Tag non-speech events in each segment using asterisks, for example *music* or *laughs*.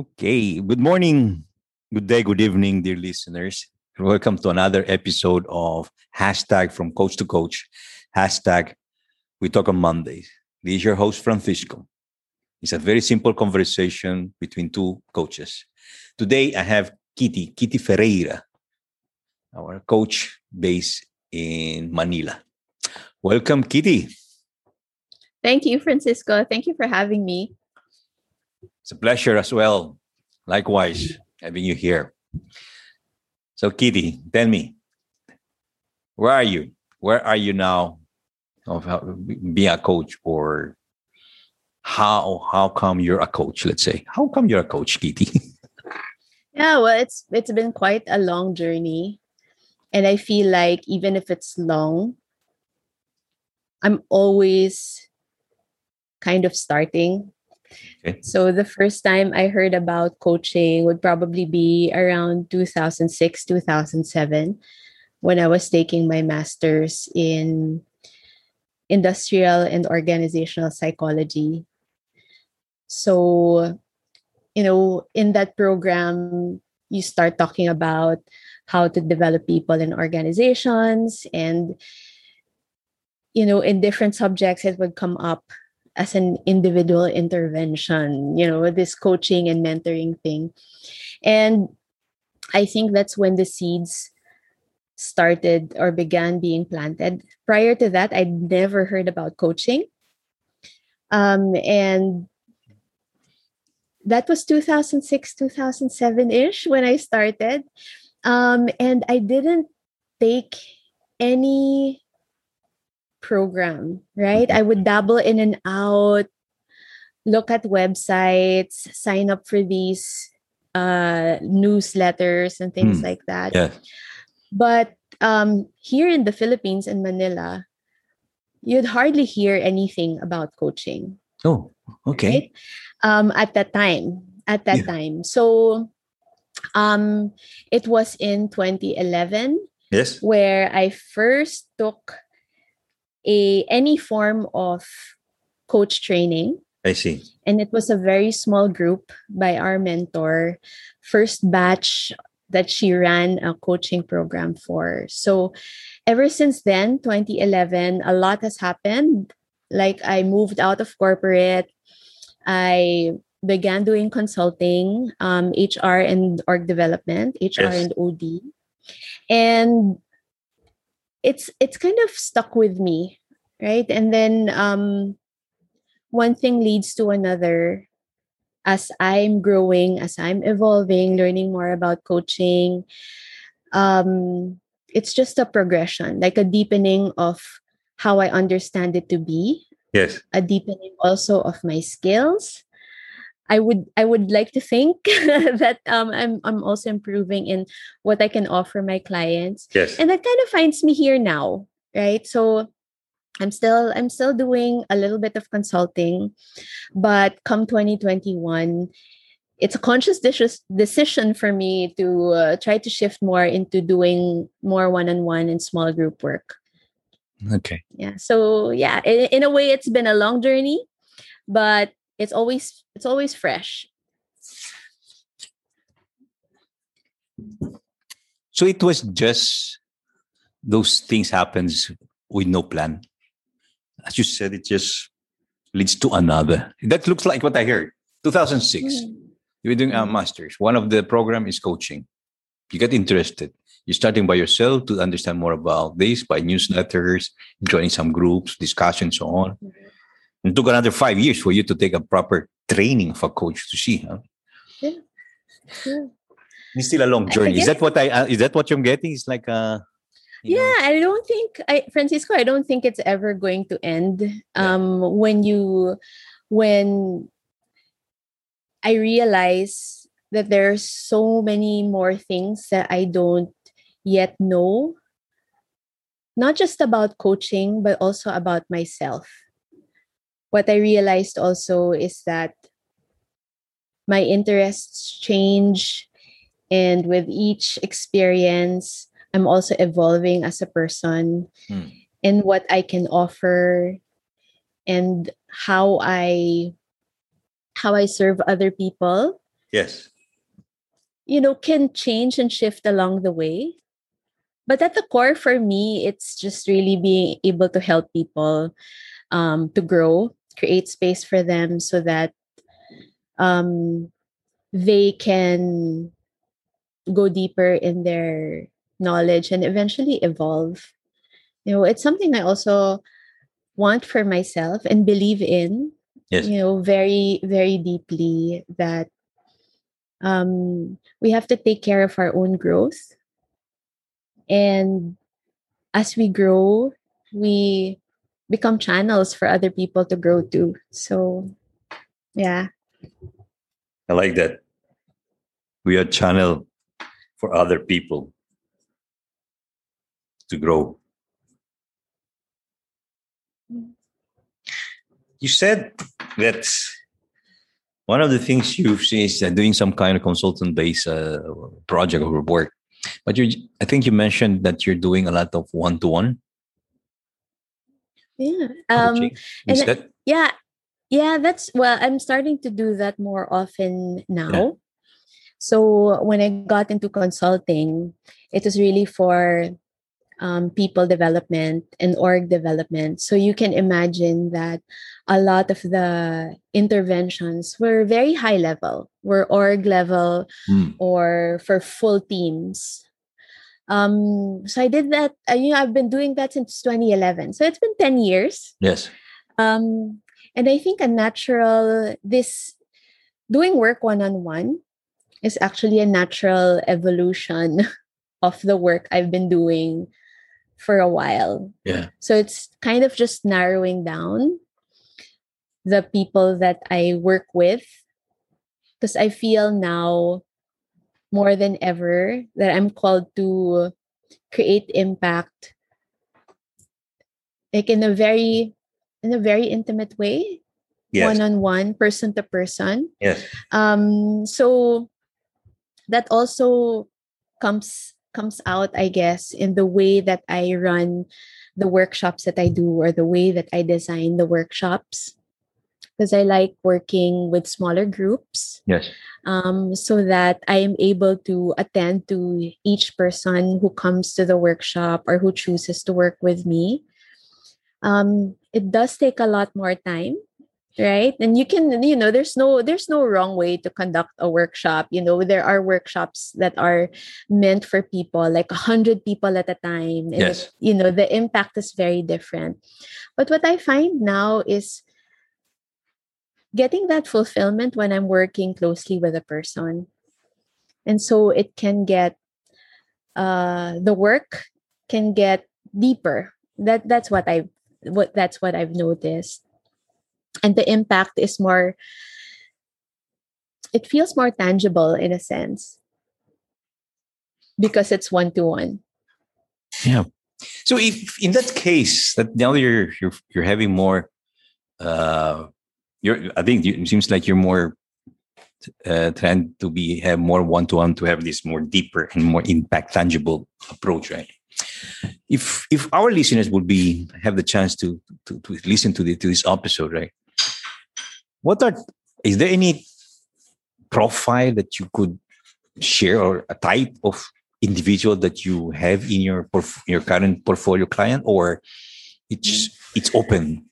Okay, good morning, good day, good evening, dear listeners. Welcome to another episode of Hashtag from Coach to Coach. Hashtag We Talk on Mondays. This is your host, Francisco. It's a very simple conversation between two coaches. Today, I have Kitty, Kitty Ferreira, our coach based in Manila. Welcome, Kitty. Thank you, Francisco. Thank you for having me. It's a pleasure as well. Likewise, having you here. So, Kitty, tell me, where are you? Where are you now of uh, being a coach, or how how come you're a coach? Let's say, how come you're a coach, Kitty? *laughs* yeah, well, it's it's been quite a long journey, and I feel like even if it's long, I'm always kind of starting Okay. So the first time I heard about coaching would probably be around 2006, 2007 when I was taking my master's in industrial and organizational psychology. So, you know, in that program, you start talking about how to develop people in organizations and you know in different subjects it would come up as an individual intervention, you know, with this coaching and mentoring thing. And I think that's when the seeds started or began being planted. Prior to that, I'd never heard about coaching. Um, and that was 2006, 2007 ish when I started. Um, and I didn't take any program, right? Mm-hmm. I would dabble in and out, look at websites, sign up for these uh, newsletters and things mm. like that. Yeah. But um, here in the Philippines, in Manila, you'd hardly hear anything about coaching. Oh, okay. Right? Um, at that time, at that yeah. time. So um, it was in 2011 yes where i first took a any form of coach training. I see. And it was a very small group by our mentor, first batch that she ran a coaching program for. So ever since then, 2011, a lot has happened. Like I moved out of corporate. I began doing consulting, um, HR and org development, HR yes. and OD. And it's it's kind of stuck with me right? And then um one thing leads to another as i'm growing as i'm evolving learning more about coaching. Um it's just a progression like a deepening of how i understand it to be. Yes. A deepening also of my skills I would I would like to think *laughs* that um, I'm I'm also improving in what I can offer my clients. Yes. And that kind of finds me here now, right? So I'm still I'm still doing a little bit of consulting, but come 2021, it's a conscious decision for me to uh, try to shift more into doing more one-on-one and small group work. Okay. Yeah. So yeah, in, in a way, it's been a long journey, but it's always it's always fresh. So it was just those things happens with no plan. As you said it just leads to another. That looks like what i heard. 2006 mm. you're doing a masters. One of the program is coaching. You get interested. You're starting by yourself to understand more about this by newsletters joining some groups discussions so on. Mm-hmm. It took another five years for you to take a proper training of a coach to see, huh? Yeah. yeah. It's still a long journey. Is that what I? Uh, is that what you're getting? It's like a. Yeah, know. I don't think I, Francisco. I don't think it's ever going to end. Um, yeah. when you, when I realize that there are so many more things that I don't yet know, not just about coaching, but also about myself what I realized also is that my interests change. And with each experience, I'm also evolving as a person mm. and what I can offer and how I how I serve other people Yes. you know, can change and shift along the way. But at the core, for me, it's just really being able to help people um, to grow, create space for them so that um, they can go deeper in their knowledge and eventually evolve. You know, it's something I also want for myself and believe in, Yes. you know, very, very deeply that um, we have to take care of our own growth. And as we grow, we become channels for other people to grow too. So, yeah. I like that. We are channel for other people to grow. You said that one of the things you've seen is doing some kind of consultant based uh, project or work. But you, I think you mentioned that you're doing a lot of one to one Yeah. Um, coaching. and that yeah. Yeah, that's well, I'm starting to do that more often now. So when I got into consulting, it was really for um, people development and org development. So you can imagine that a lot of the interventions were very high level, were org level Hmm. or for full teams. Um, so I did that. Uh, you know, I've been doing that since 2011. So it's been 10 years. yes? Um, and I think a natural this doing work one on one is actually a natural evolution *laughs* of the work I've been doing for a while. Yeah. So it's kind of just narrowing down the people that I work with because I feel now more than ever that I'm called to create impact like in a very in a very intimate way one on one person to person. Yes. um so that also comes comes out i guess in the way that i run the workshops that i do or the way that i design the workshops because i like working with smaller groups Yes. um, so that I am able to attend to each person who comes to the workshop or who chooses to work with me. Um, it does take a lot more time, right? And you can, you know, there's no there's no wrong way to conduct a workshop. You know, there are workshops that are meant for people, like a hundred people at a time. And Yes. it- you know, the impact is very different. But what I find now is getting that fulfillment when I'm working closely with a person. And so it can get uh the work can get deeper. That that's what I what that's what I've noticed. And the impact is more it feels more tangible in a sense because it's one to one. Yeah. So if in that case that now you're you're you're having more uh you're I think it seems like you're more uh trying to be have more one to one to have this more deeper and more impact tangible approach, right? If if our listeners would be have the chance to to, to listen to the to this episode, right? What are is there any profile that you could share or a type of individual that you have in your your current portfolio client or it's it's open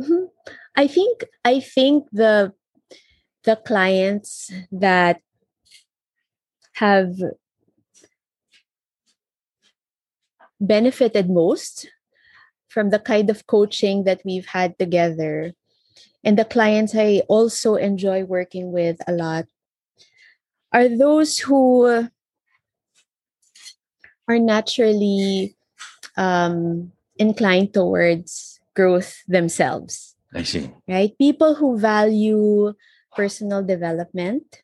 Mhm. I think I think the the clients that have benefited most from the kind of coaching that we've had together and the clients I also enjoy working with a lot are those who are naturally um, inclined towards growth themselves i see right? People who value personal development,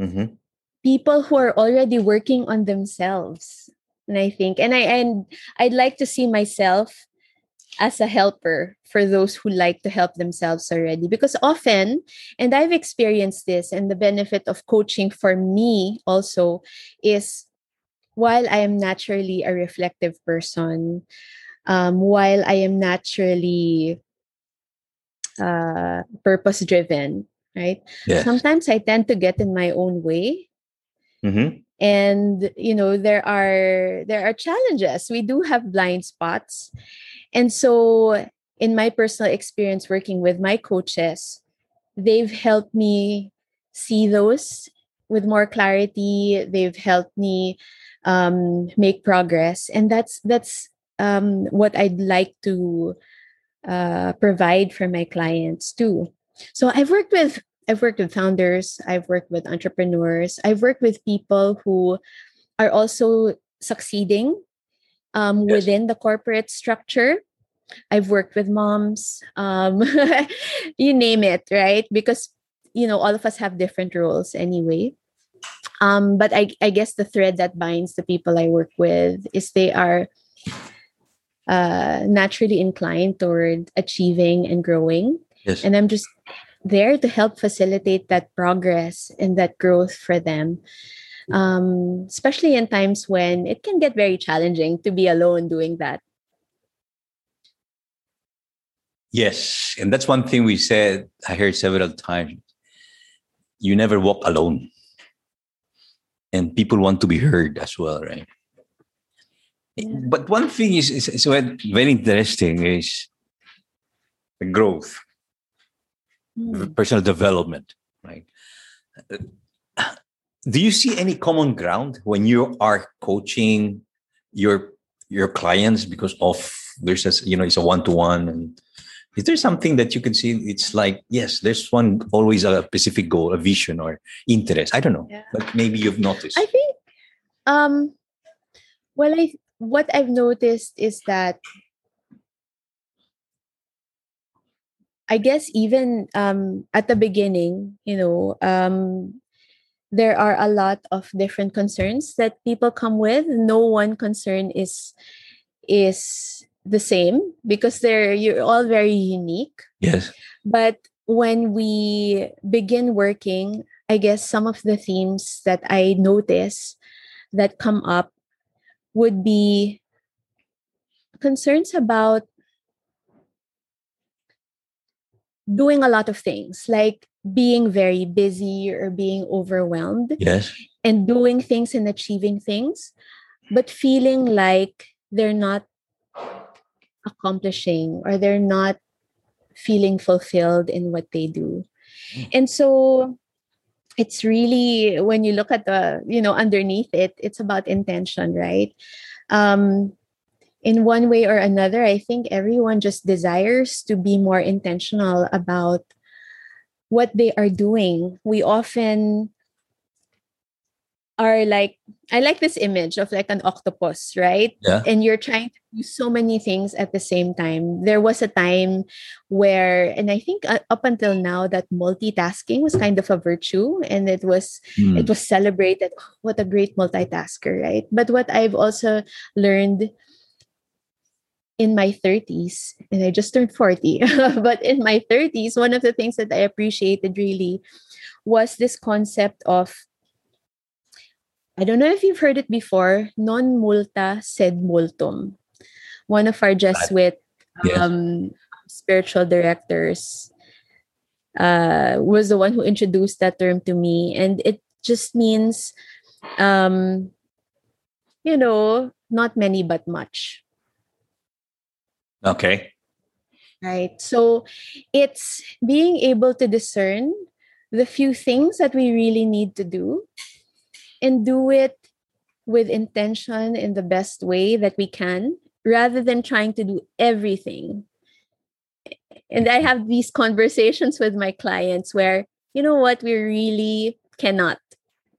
mm-hmm. people who are already working on themselves. And I think, and I and I'd like to see myself as a helper for those who like to help themselves already. Because often, and I've experienced this, and the benefit of coaching for me also is while I am naturally a reflective person, um, while I am naturally uh, purpose driven, right? Yes. Sometimes I tend to get in my own way. Mhm. And you know, there are there are challenges. We do have blind spots. And so in my personal experience working with my coaches, they've helped me see those with more clarity. They've helped me um, make progress, and that's that's um, what I'd like to uh, provide for my clients too. So I've worked with I've worked with founders, I've worked with entrepreneurs, I've worked with people who are also succeeding um, Yes. within the corporate structure. I've worked with moms, um, *laughs* you name it, right? Because you know all of us have different roles anyway. Um, but I, I guess the thread that binds the people I work with is they are uh, naturally inclined toward achieving and growing. Yes. And I'm just there to help facilitate that progress and that growth for them. Um, especially in times when it can get very challenging to be alone doing that. Yes, and that's one thing we said. I heard several times. You never walk alone, and people want to be heard as well, right? Yeah. But one thing is, is, is very interesting is the growth, Mm. personal development, right? Uh, Do you see any common ground when you are coaching your your clients because of there's a you know it's a one to one and is there something that you can see it's like yes there's one always a specific goal a vision or interest i don't know Yeah. but maybe you've noticed I think um well I what I've noticed is that I guess even um at the beginning, you know, um there are a lot of different concerns that people come with. No one concern is is the same because they're you're all very unique. yes But when we begin working, I guess some of the themes that I notice that come up would be concerns about doing a lot of things, like being very busy or being overwhelmed yes and doing things and achieving things, but feeling like they're not accomplishing or they're not feeling fulfilled in what they do. Mm. And so it's really when you look at the, you know, underneath it, it's about intention, right? Um in one way or another, I think everyone just desires to be more intentional about what they are doing. We often are like I like this image of like an octopus, right? yeah And you're trying to do so many things at the same time. There was a time where, and I think uh, up until now, that multitasking was kind of a virtue, and it was Hmm. it was celebrated. "Oh, what a great multitasker, right? But what I've also learned in my 30s, and I just turned 40, *laughs* but in my 30s, one of the things that I appreciated really was this concept of I don't know if you've heard it before, non multa sed multum. One of our Jesuit Yes. um, spiritual directors uh, was the one who introduced that term to me. And it just means, um, you know, not many but much. okay right? So it's being able to discern the few things that we really need to do and do it with intention in the best way that we can rather than trying to do everything. And I have these conversations with my clients where, you know what, we really cannot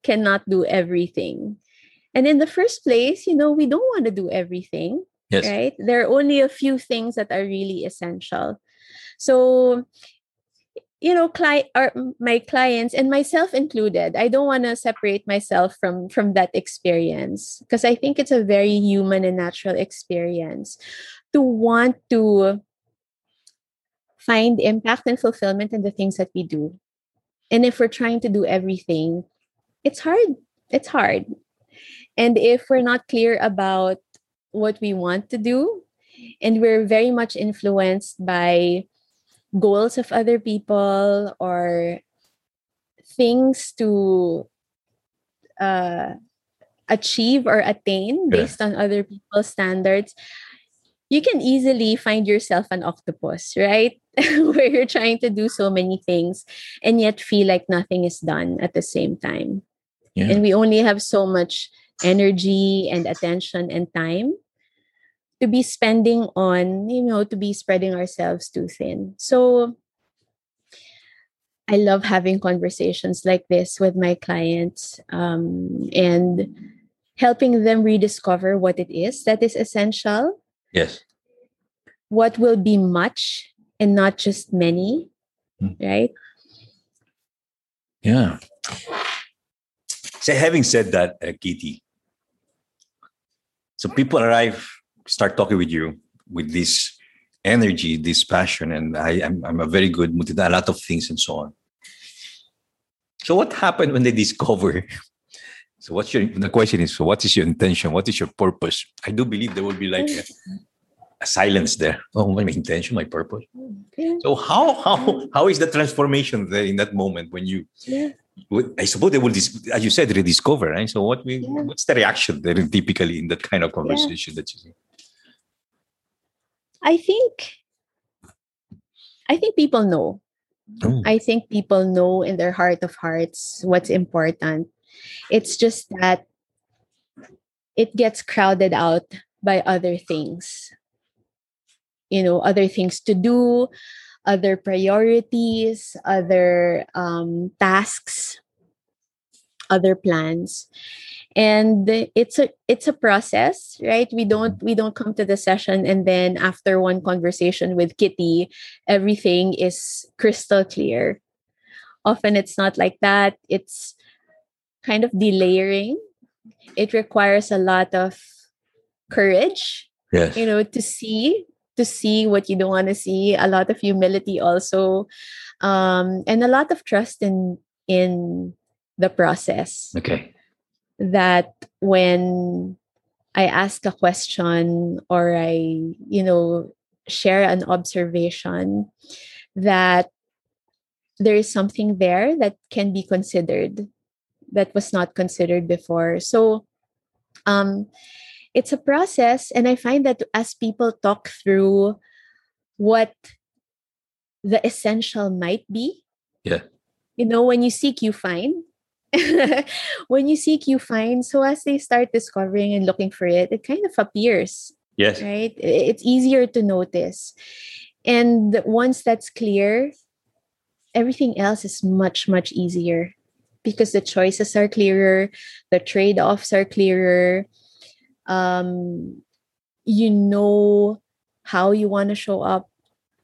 cannot do everything. And in the first place, you know, we don't want to do everything yes right? There are only a few things that are really essential. So, you know, cli- or my clients and myself included, I don't want to separate myself from from that experience because I think it's a very human and natural experience to want to find impact and fulfillment in the things that we do. And if we're trying to do everything, it's hard. It's hard. And if we're not clear about what we want to do and we're very much influenced by goals of other people or things to uh, achieve or attain based yeah. on other people's standards, you can easily find yourself an octopus, right? *laughs* Where you're trying to do so many things and yet feel like nothing is done at the same time. Yeah. And we only have so much energy and attention and time to be spending on, you know, to be spreading ourselves too thin. So I love having conversations like this with my clients um, and helping them rediscover what it is that is essential. Yes. What will be much and not just many, hmm. right? Yeah. So, having said that, uh, Kitty, so people arrive, start talking with you with this energy, this passion, and I, am I'm, I'm a very good mood, a lot of things and so on. So what happened when they discover? *laughs* So what's your the question is so what is your intention? What is your purpose? I do believe there will be like a, a silence there. *laughs* Oh, my intention, my purpose. So how how how is the transformation there in that moment when you yeah. I suppose they will, as you said, rediscover, right? So, what we, yeah. what's the reaction there typically in that kind of conversation yeah. that you see? I think, I think people know. Oh. I think people know in their heart of hearts what's important. It's just that it gets crowded out by other things. You know, other things to do, other priorities, other um, tasks, other plans and it's a it's a process right? We don't we don't come to the session and then after one conversation with kitty everything is crystal clear. Often it's not like that. It's kind of delayering. It requires a lot of courage yes. you know to see to see what you don't want to see a lot of humility also um and a lot of trust in in the process. Okay that when I ask a question or I, you know, share an observation, that there is something there that can be considered that was not considered before. So, um, it's a process, and I find that as people talk through what the essential might be, yeah, you know, when you seek, you find. When you seek, you find. So as they start discovering and looking for it, it kind of appears. Yes. Right? It's easier to notice. And once that's clear, everything else is much, much easier because the choices are clearer, the trade offs are clearer. Um, you know how you want to show up,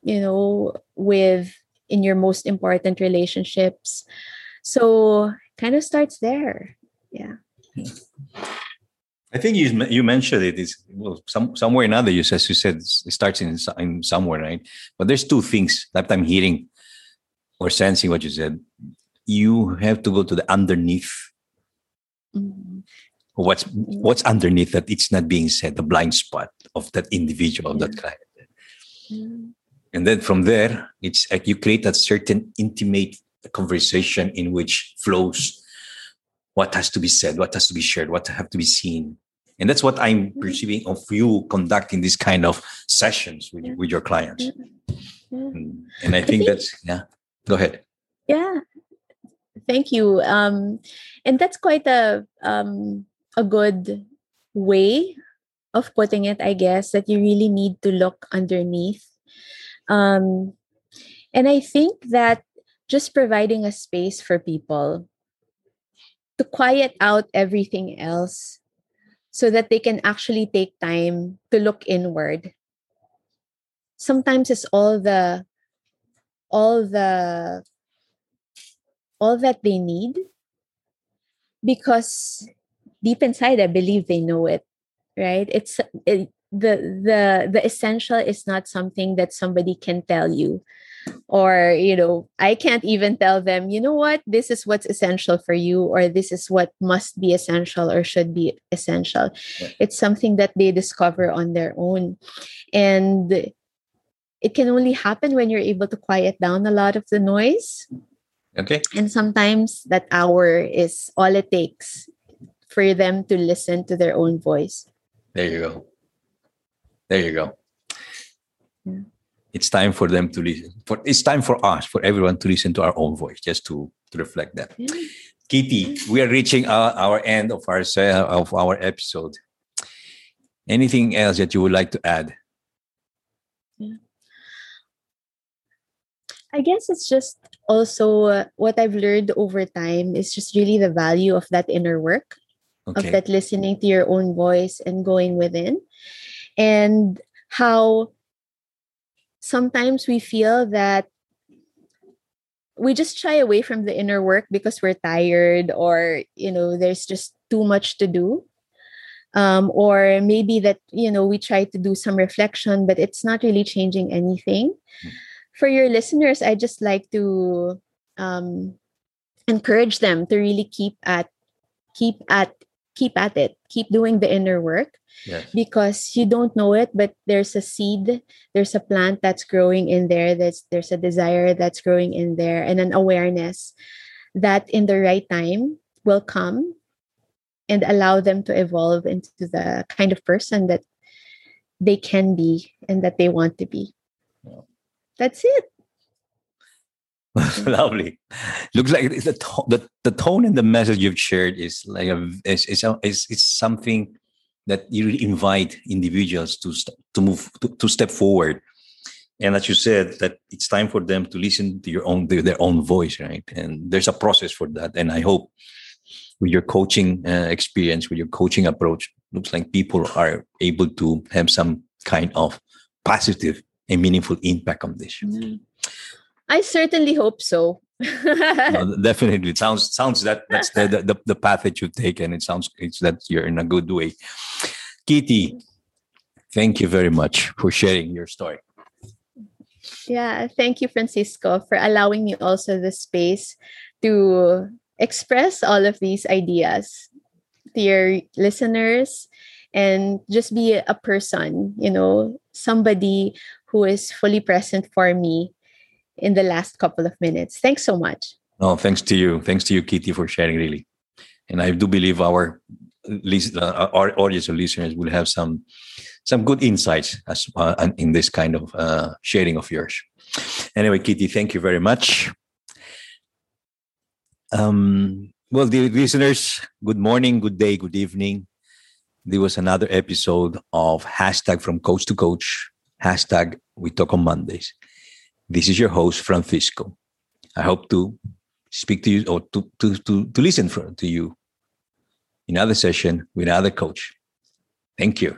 you know, with in your most important relationships. So kind of starts there. Yeah. I think you you mentioned it is well some somewhere or another. You as you said it starts in in somewhere right, but there's two things that I'm hearing or sensing what you said. You have to go to the underneath. Mm-hmm. What's what's underneath that it's not being said, the blind spot of that individual, of that client. Mm-hmm. And then from there, it's like you create a certain intimate a conversation in which flows what has to be said, what has to be shared, what have to be seen. And that's what I'm mm-hmm. perceiving of you conducting these kind of sessions with, with your clients. And, and I, think I think that's, yeah, go ahead. Yeah. Thank you. Um, and that's quite a, um, a good way of putting it, I guess, that you really need to look underneath. Um, and I think that just providing a space for people to quiet out everything else so that they can actually take time to look inward. Sometimes it's all the all the all that they need because deep inside i believe they know it right? It's it, the the the essential is not something that somebody can tell you or you know i can't even tell them you know what this is what's essential for you or this is what must be essential or should be essential it's something that they discover on their own and it can only happen when you're able to quiet down a lot of the noise Okay. And sometimes that hour is all it takes for them to listen to their own voice. There you go. There you go. Yeah. It's time for them to listen. For it's time for us, for everyone to listen to our own voice, just to to reflect that. Yeah. Kitty, we are reaching our, our end of our of our episode. Anything else that you would like to add? I guess it's just also uh, what I've learned over time is just really the value of that inner work, of that listening to your own voice and going within, and how sometimes we feel that we just shy away from the inner work because we're tired or you know there's just too much to do. Um, or maybe that you know we try to do some reflection but it's not really changing anything. For your listeners i just like to um, encourage them to really keep at keep at keep at it keep doing the inner work Yes. because you don't know it but there's a seed there's a plant that's growing in there there's there's a desire that's growing in there and an awareness that in the right time will come and allow them to evolve into the kind of person that they can be and that they want to be Yeah. that's it *laughs* Lovely. Looks like it's the, to- the the tone and the message you've shared is like a is is, a- something that you really invite individuals to st- to move to, to step forward. And as you said, that it's time for them to listen to your own their own voice, right? And there's a process for that. And I hope with your coaching uh, experience, with your coaching approach, looks like people are able to have some kind of positive and meaningful impact on this. I certainly hope so. No, *laughs* definitely. It sounds sounds that that's the, the the- path that you've taken. It sounds it's that you're in a good way. Kitty thank you very much for sharing your story. Yeah, thank you, Francisco, for allowing me also the space to express all of these ideas to your listeners and just be a person, you know, somebody who is fully present for me in the last couple of minutes. Thanks so much. no thanks to you thanks to you kitty for sharing really and i do believe our lis- uh, our audience or listeners will have some some good insights as uh, in this kind of uh, sharing of yours anyway kitty thank you very much Um, well, dear listeners, good morning, good day, good evening. There was another episode of hashtag from coach to coach, hashtag we talk on Mondays. This is your host, Francisco. I hope to speak to you or to, to, to, to listen for, to you in another session with another coach. Thank you.